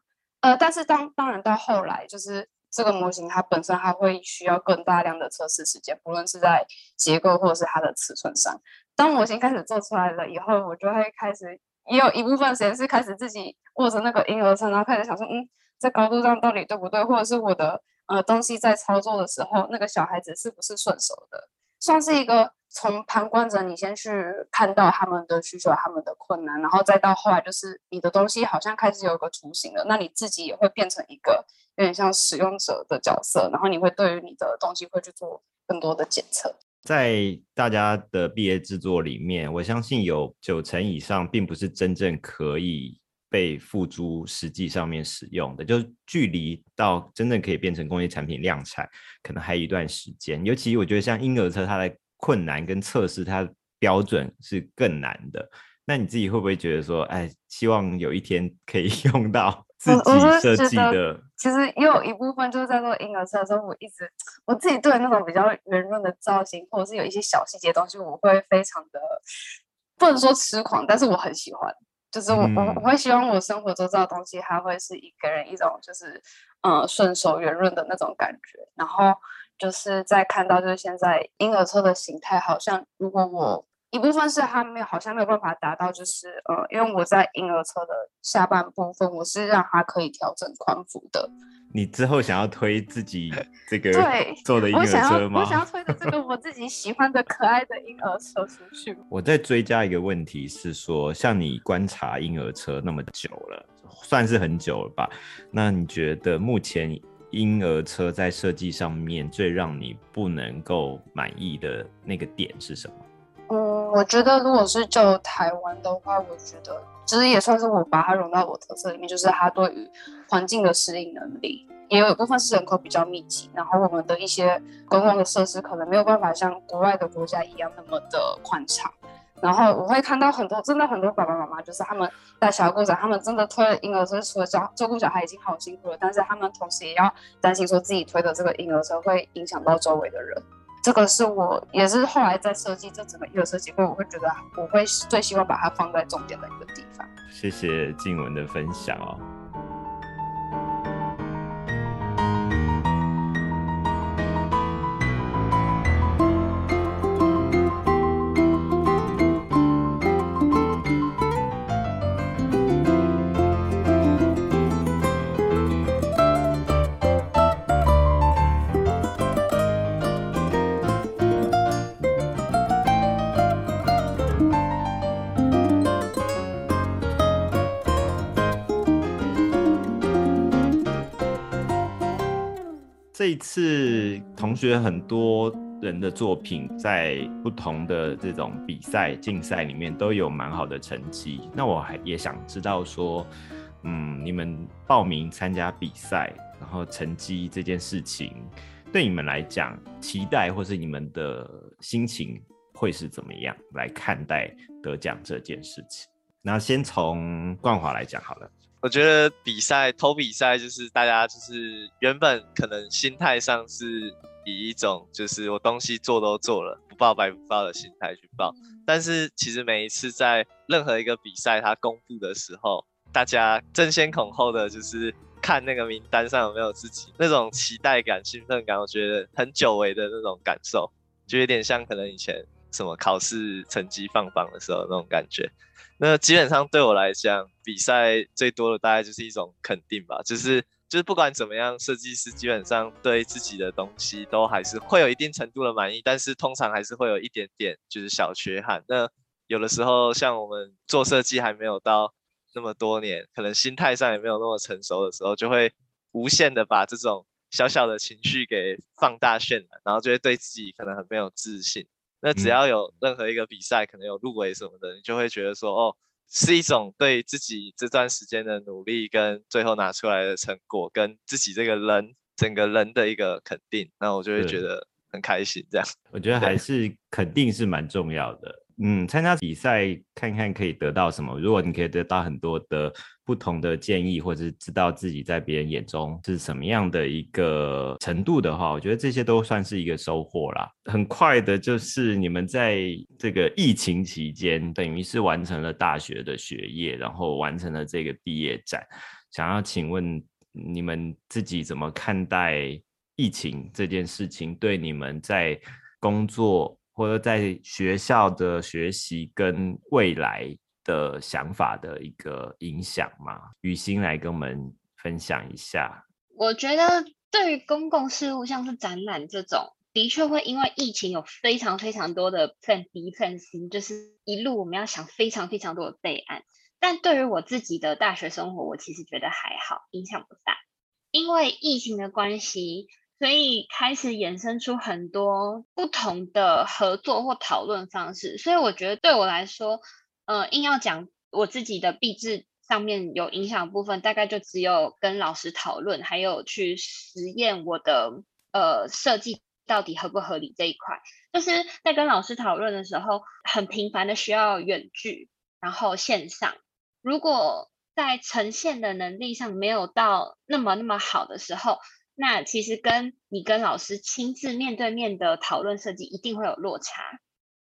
呃，但是当当然到后来，就是这个模型它本身它会需要更大量的测试时间，不论是在结构或者是它的尺寸上。当模型开始做出来了以后，我就会开始也有一部分时间是开始自己握着那个婴儿车，然后开始想说，嗯，在高度上到底对不对，或者是我的呃东西在操作的时候，那个小孩子是不是顺手的，算是一个从旁观者你先去看到他们的需求、他们的困难，然后再到后来就是你的东西好像开始有个雏形了，那你自己也会变成一个有点像使用者的角色，然后你会对于你的东西会去做更多的检测。在大家的毕业制作里面，我相信有九成以上并不是真正可以被付诸实际上面使用的，就是距离到真正可以变成工业产品量产，可能还有一段时间。尤其我觉得像婴儿车，它的困难跟测试它标准是更难的。那你自己会不会觉得说，哎，希望有一天可以 用到自己设计的。其实也有一部分就是在做婴儿车的时候，我一直我自己对那种比较圆润的造型，或者是有一些小细节东西，我会非常的不能说痴狂，但是我很喜欢。就是我我我会希望我生活周遭的东西，它会是一个人一种就是嗯顺手圆润的那种感觉。然后就是在看到就是现在婴儿车的形态，好像如果我。一部分是他没有，好像没有办法达到，就是呃，因为我在婴儿车的下半部分，我是让它可以调整宽幅的。你之后想要推自己 这个对做的婴儿车吗？我想要推的这个 我自己喜欢的可爱的婴儿车出去。我再追加一个问题是说，像你观察婴儿车那么久了，算是很久了吧？那你觉得目前婴儿车在设计上面最让你不能够满意的那个点是什么？嗯，我觉得如果是就台湾的话，我觉得其实也算是我把它融到我特色里面，就是它对于环境的适应能力，也有一部分是人口比较密集，然后我们的一些公共的设施可能没有办法像国外的国家一样那么的宽敞。然后我会看到很多真的很多爸爸妈妈，就是他们带小孩过程，他们真的推了婴儿车，除了照照顾小孩已经好辛苦了，但是他们同时也要担心说自己推的这个婴儿车会影响到周围的人。这个是我也是后来在设计这整个婴儿车结构，我会觉得我会最希望把它放在重点的一个地方。谢谢静文的分享哦。次同学很多人的作品在不同的这种比赛竞赛里面都有蛮好的成绩。那我还也想知道说，嗯，你们报名参加比赛，然后成绩这件事情，对你们来讲，期待或是你们的心情会是怎么样来看待得奖这件事情？那先从冠华来讲好了。我觉得比赛投比赛就是大家就是原本可能心态上是以一种就是我东西做都做了不报白不报的心态去报，但是其实每一次在任何一个比赛它公布的时候，大家争先恐后的就是看那个名单上有没有自己那种期待感、兴奋感，我觉得很久违的那种感受，就有点像可能以前什么考试成绩放榜的时候那种感觉。那基本上对我来讲，比赛最多的大概就是一种肯定吧，就是就是不管怎么样，设计师基本上对自己的东西都还是会有一定程度的满意，但是通常还是会有一点点就是小缺憾。那有的时候像我们做设计还没有到那么多年，可能心态上也没有那么成熟的时候，就会无限的把这种小小的情绪给放大渲染，然后就会对自己可能很没有自信。那只要有任何一个比赛可能有入围什么的，你就会觉得说，哦，是一种对自己这段时间的努力跟最后拿出来的成果，跟自己这个人整个人的一个肯定，那我就会觉得很开心。这样，我觉得还是肯定是蛮重要的。嗯，参加比赛看看可以得到什么。如果你可以得到很多的不同的建议，或者是知道自己在别人眼中是什么样的一个程度的话，我觉得这些都算是一个收获啦。很快的，就是你们在这个疫情期间，等于是完成了大学的学业，然后完成了这个毕业展。想要请问你们自己怎么看待疫情这件事情对你们在工作？或者在学校的学习跟未来的想法的一个影响吗？雨欣来跟我们分享一下。我觉得对于公共事务，像是展览这种，的确会因为疫情有非常非常多的 plan B、plan C，就是一路我们要想非常非常多的备案。但对于我自己的大学生活，我其实觉得还好，影响不大。因为疫情的关系。所以开始衍生出很多不同的合作或讨论方式，所以我觉得对我来说，呃，硬要讲我自己的毕制上面有影响部分，大概就只有跟老师讨论，还有去实验我的呃设计到底合不合理这一块。就是在跟老师讨论的时候，很频繁的需要远距，然后线上。如果在呈现的能力上没有到那么那么好的时候，那其实跟你跟老师亲自面对面的讨论设计一定会有落差。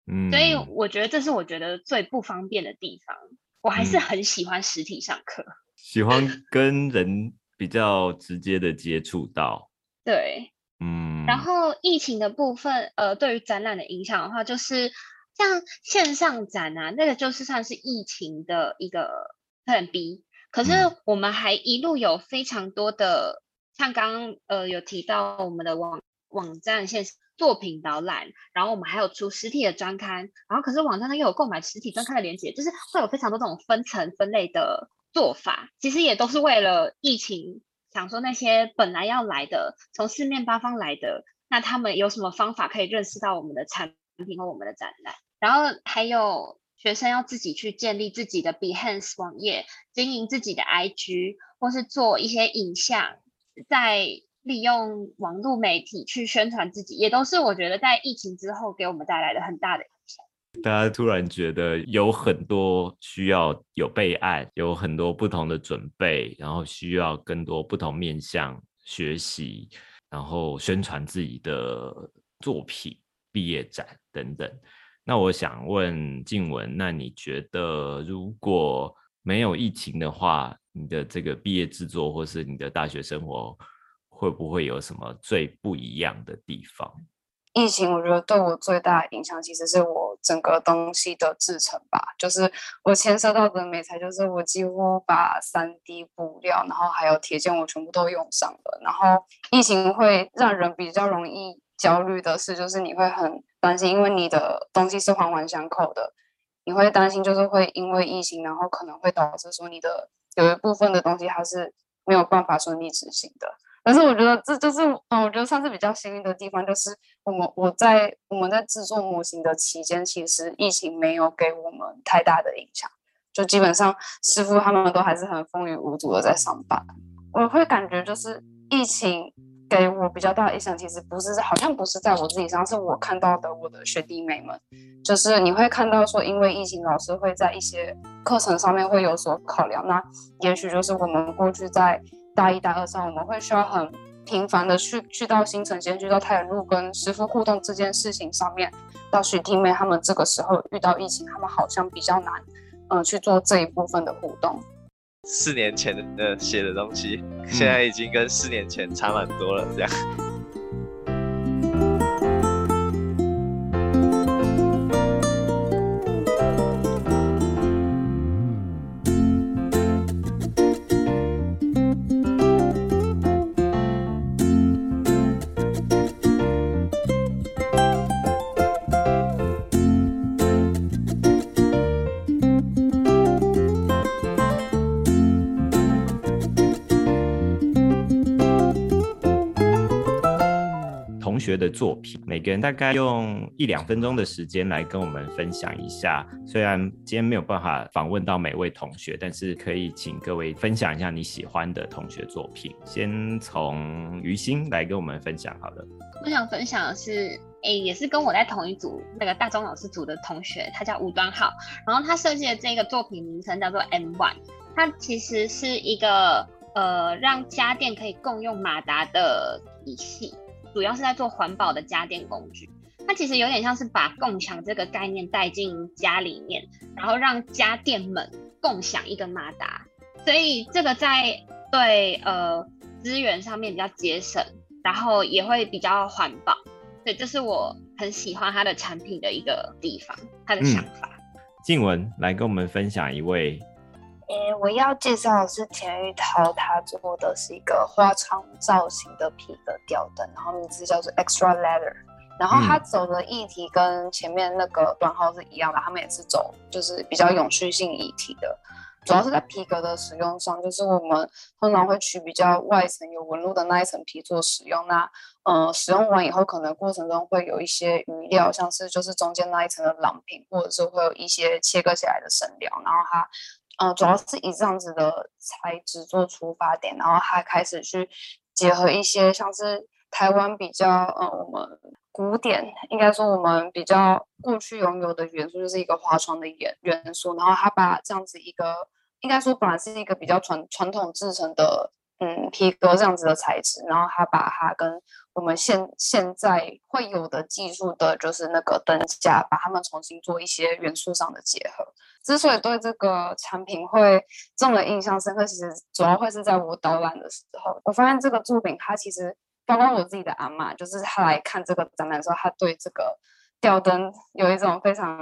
嗯，所以我觉得这是我觉得最不方便的地方。我还是很喜欢实体上课，喜欢跟人比较直接的接触到。对，嗯。然后疫情的部分，呃，对于展览的影响的话，就是像线上展啊，那个就是算是疫情的一个 Plan B。可是我们还一路有非常多的，像刚刚呃有提到我们的网网站线。作品导览，然后我们还有出实体的专刊，然后可是网站上又有购买实体专刊的链接，就是会有非常多这种分层分类的做法，其实也都是为了疫情，想说那些本来要来的，从四面八方来的，那他们有什么方法可以认识到我们的产品和我们的展览，然后还有学生要自己去建立自己的 Behance 网页，经营自己的 IG，或是做一些影像，在。利用网络媒体去宣传自己，也都是我觉得在疫情之后给我们带来的很大的影响。大家突然觉得有很多需要有备案，有很多不同的准备，然后需要更多不同面向学习，然后宣传自己的作品、毕业展等等。那我想问静文，那你觉得如果没有疫情的话，你的这个毕业制作或是你的大学生活？会不会有什么最不一样的地方？疫情我觉得对我最大的影响，其实是我整个东西的制成吧。就是我牵涉到的美材，就是我几乎把三 D 布料，然后还有铁件，我全部都用上了。然后疫情会让人比较容易焦虑的是，就是你会很担心，因为你的东西是环环相扣的，你会担心就是会因为疫情，然后可能会导致说你的有一部分的东西它是没有办法顺利执行的。但是我觉得这就是，嗯，我觉得算是比较幸运的地方，就是我们我在我们在制作模型的期间，其实疫情没有给我们太大的影响，就基本上师傅他们都还是很风雨无阻的在上班。我会感觉就是疫情给我比较大的影响，其实不是好像不是在我自己身上，是我看到的我的学弟妹们，就是你会看到说，因为疫情，老师会在一些课程上面会有所考量，那也许就是我们过去在。大一、大二上，我们会需要很频繁的去去到新城先去到太原路跟师傅互动这件事情上面。到许弟妹他们这个时候遇到疫情，他们好像比较难，嗯，去做这一部分的互动。四年前的写的东西，现在已经跟四年前差蛮多了，这样。学的作品，每个人大概用一两分钟的时间来跟我们分享一下。虽然今天没有办法访问到每位同学，但是可以请各位分享一下你喜欢的同学作品。先从于心来跟我们分享好了。我想分享的是，哎，也是跟我在同一组那个大中老师组的同学，他叫吴端浩，然后他设计的这个作品名称叫做 M One，它其实是一个呃让家电可以共用马达的仪器。主要是在做环保的家电工具，它其实有点像是把共享这个概念带进家里面，然后让家电们共享一个马达，所以这个在对呃资源上面比较节省，然后也会比较环保，所以这是我很喜欢它的产品的一个地方，它的想法。静文来跟我们分享一位。诶，我要介绍的是田玉涛，他做的是一个花窗造型的皮革吊灯，然后名字叫做 Extra Leather。然后他走的议题跟前面那个短号是一样的，他们也是走就是比较永续性议题的，主要是在皮革的使用上，就是我们通常会取比较外层有纹路的那一层皮做使用。那呃，使用完以后，可能过程中会有一些余料，像是就是中间那一层的朗平，或者是会有一些切割起来的生料，然后它。嗯，主要是以这样子的材质做出发点，然后他开始去结合一些像是台湾比较呃我们古典，应该说我们比较过去拥有的元素，就是一个花窗的元元素，然后他把这样子一个应该说本来是一个比较传传统制成的，嗯，皮革这样子的材质，然后他把它跟我们现现在会有的技术的，就是那个灯架，把它们重新做一些元素上的结合。之所以对这个产品会这么印象深刻，其实主要会是在我导览的时候，我发现这个作品它其实。包括我自己的阿妈，就是她来看这个展览的时候，她对这个吊灯有一种非常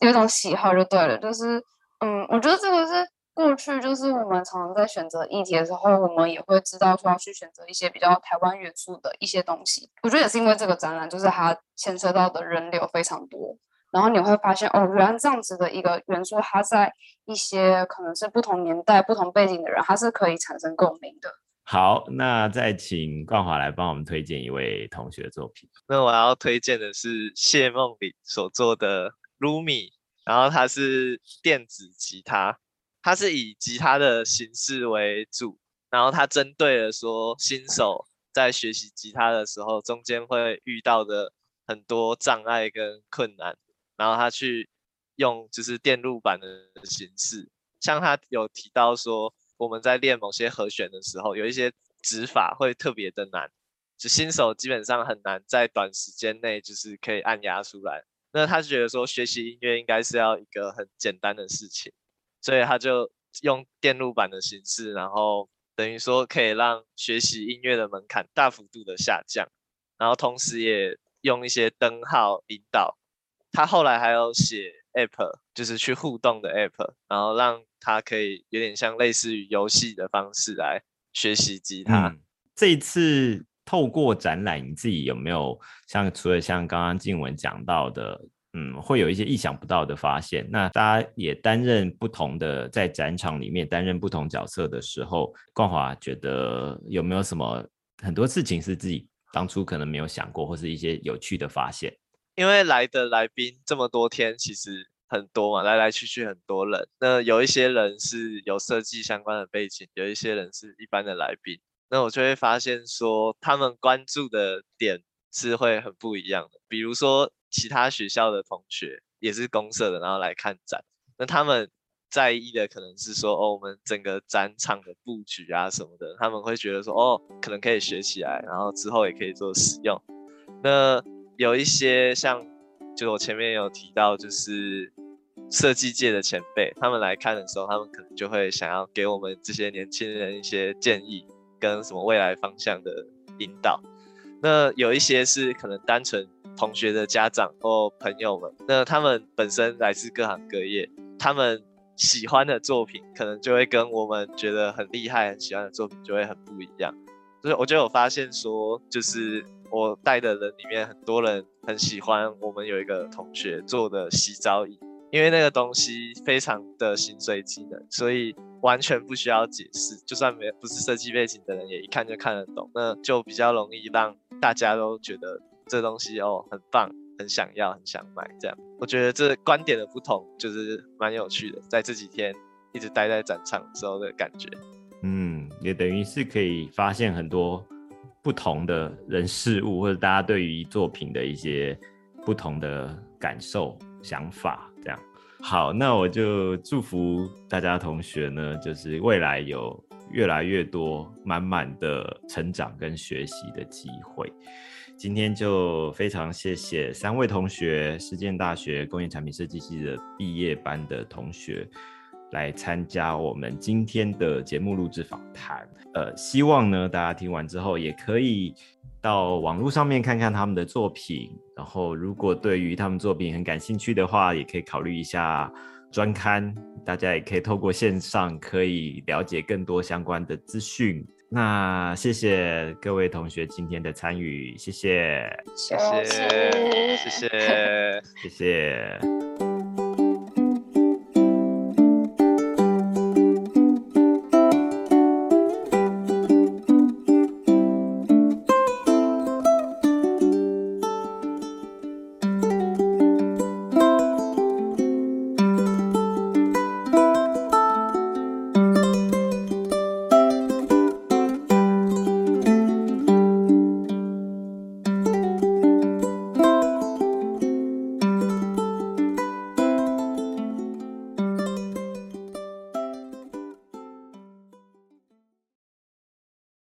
有一种喜好，就对了。就是，嗯，我觉得这个是过去，就是我们常常在选择议题的时候，我们也会知道说要去选择一些比较台湾元素的一些东西。我觉得也是因为这个展览，就是它牵涉到的人流非常多，然后你会发现，哦，原来这样子的一个元素，它在一些可能是不同年代、不同背景的人，它是可以产生共鸣的。好，那再请冠华来帮我们推荐一位同学的作品。那我要推荐的是谢梦里所做的 Rumi，然后它是电子吉他，它是以吉他的形式为主，然后它针对了说新手在学习吉他的时候中间会遇到的很多障碍跟困难，然后他去用就是电路板的形式，像他有提到说。我们在练某些和弦的时候，有一些指法会特别的难，就新手基本上很难在短时间内就是可以按压出来。那他觉得说学习音乐应该是要一个很简单的事情，所以他就用电路板的形式，然后等于说可以让学习音乐的门槛大幅度的下降，然后同时也用一些灯号引导。他后来还有写 app，就是去互动的 app，然后让。他可以有点像类似于游戏的方式来学习吉他。这一次透过展览，你自己有没有像除了像刚刚静文讲到的，嗯，会有一些意想不到的发现？那大家也担任不同的在展场里面担任不同角色的时候，冠华觉得有没有什么很多事情是自己当初可能没有想过，或是一些有趣的发现？因为来的来宾这么多天，其实。很多嘛，来来去去很多人。那有一些人是有设计相关的背景，有一些人是一般的来宾。那我就会发现说，他们关注的点是会很不一样的。比如说，其他学校的同学也是公社的，然后来看展，那他们在意的可能是说，哦，我们整个展场的布局啊什么的，他们会觉得说，哦，可能可以学起来，然后之后也可以做使用。那有一些像。就我前面有提到，就是设计界的前辈，他们来看的时候，他们可能就会想要给我们这些年轻人一些建议，跟什么未来方向的引导。那有一些是可能单纯同学的家长或朋友们，那他们本身来自各行各业，他们喜欢的作品，可能就会跟我们觉得很厉害、很喜欢的作品就会很不一样。所以我就有发现说，就是。我带的人里面很多人很喜欢我们有一个同学做的洗澡椅，因为那个东西非常的心碎机能，所以完全不需要解释，就算没不是设计背景的人也一看就看得懂，那就比较容易让大家都觉得这东西哦很棒，很想要，很想买。这样，我觉得这观点的不同就是蛮有趣的，在这几天一直待在展场时候的感觉，嗯，也等于是可以发现很多。不同的人事物，或者大家对于作品的一些不同的感受、想法，这样好。那我就祝福大家同学呢，就是未来有越来越多满满的成长跟学习的机会。今天就非常谢谢三位同学，实践大学工业产品设计系的毕业班的同学。来参加我们今天的节目录制访谈，呃，希望呢大家听完之后也可以到网络上面看看他们的作品，然后如果对于他们作品很感兴趣的话，也可以考虑一下专刊，大家也可以透过线上可以了解更多相关的资讯。那谢谢各位同学今天的参与，谢谢，谢谢，谢谢，谢谢。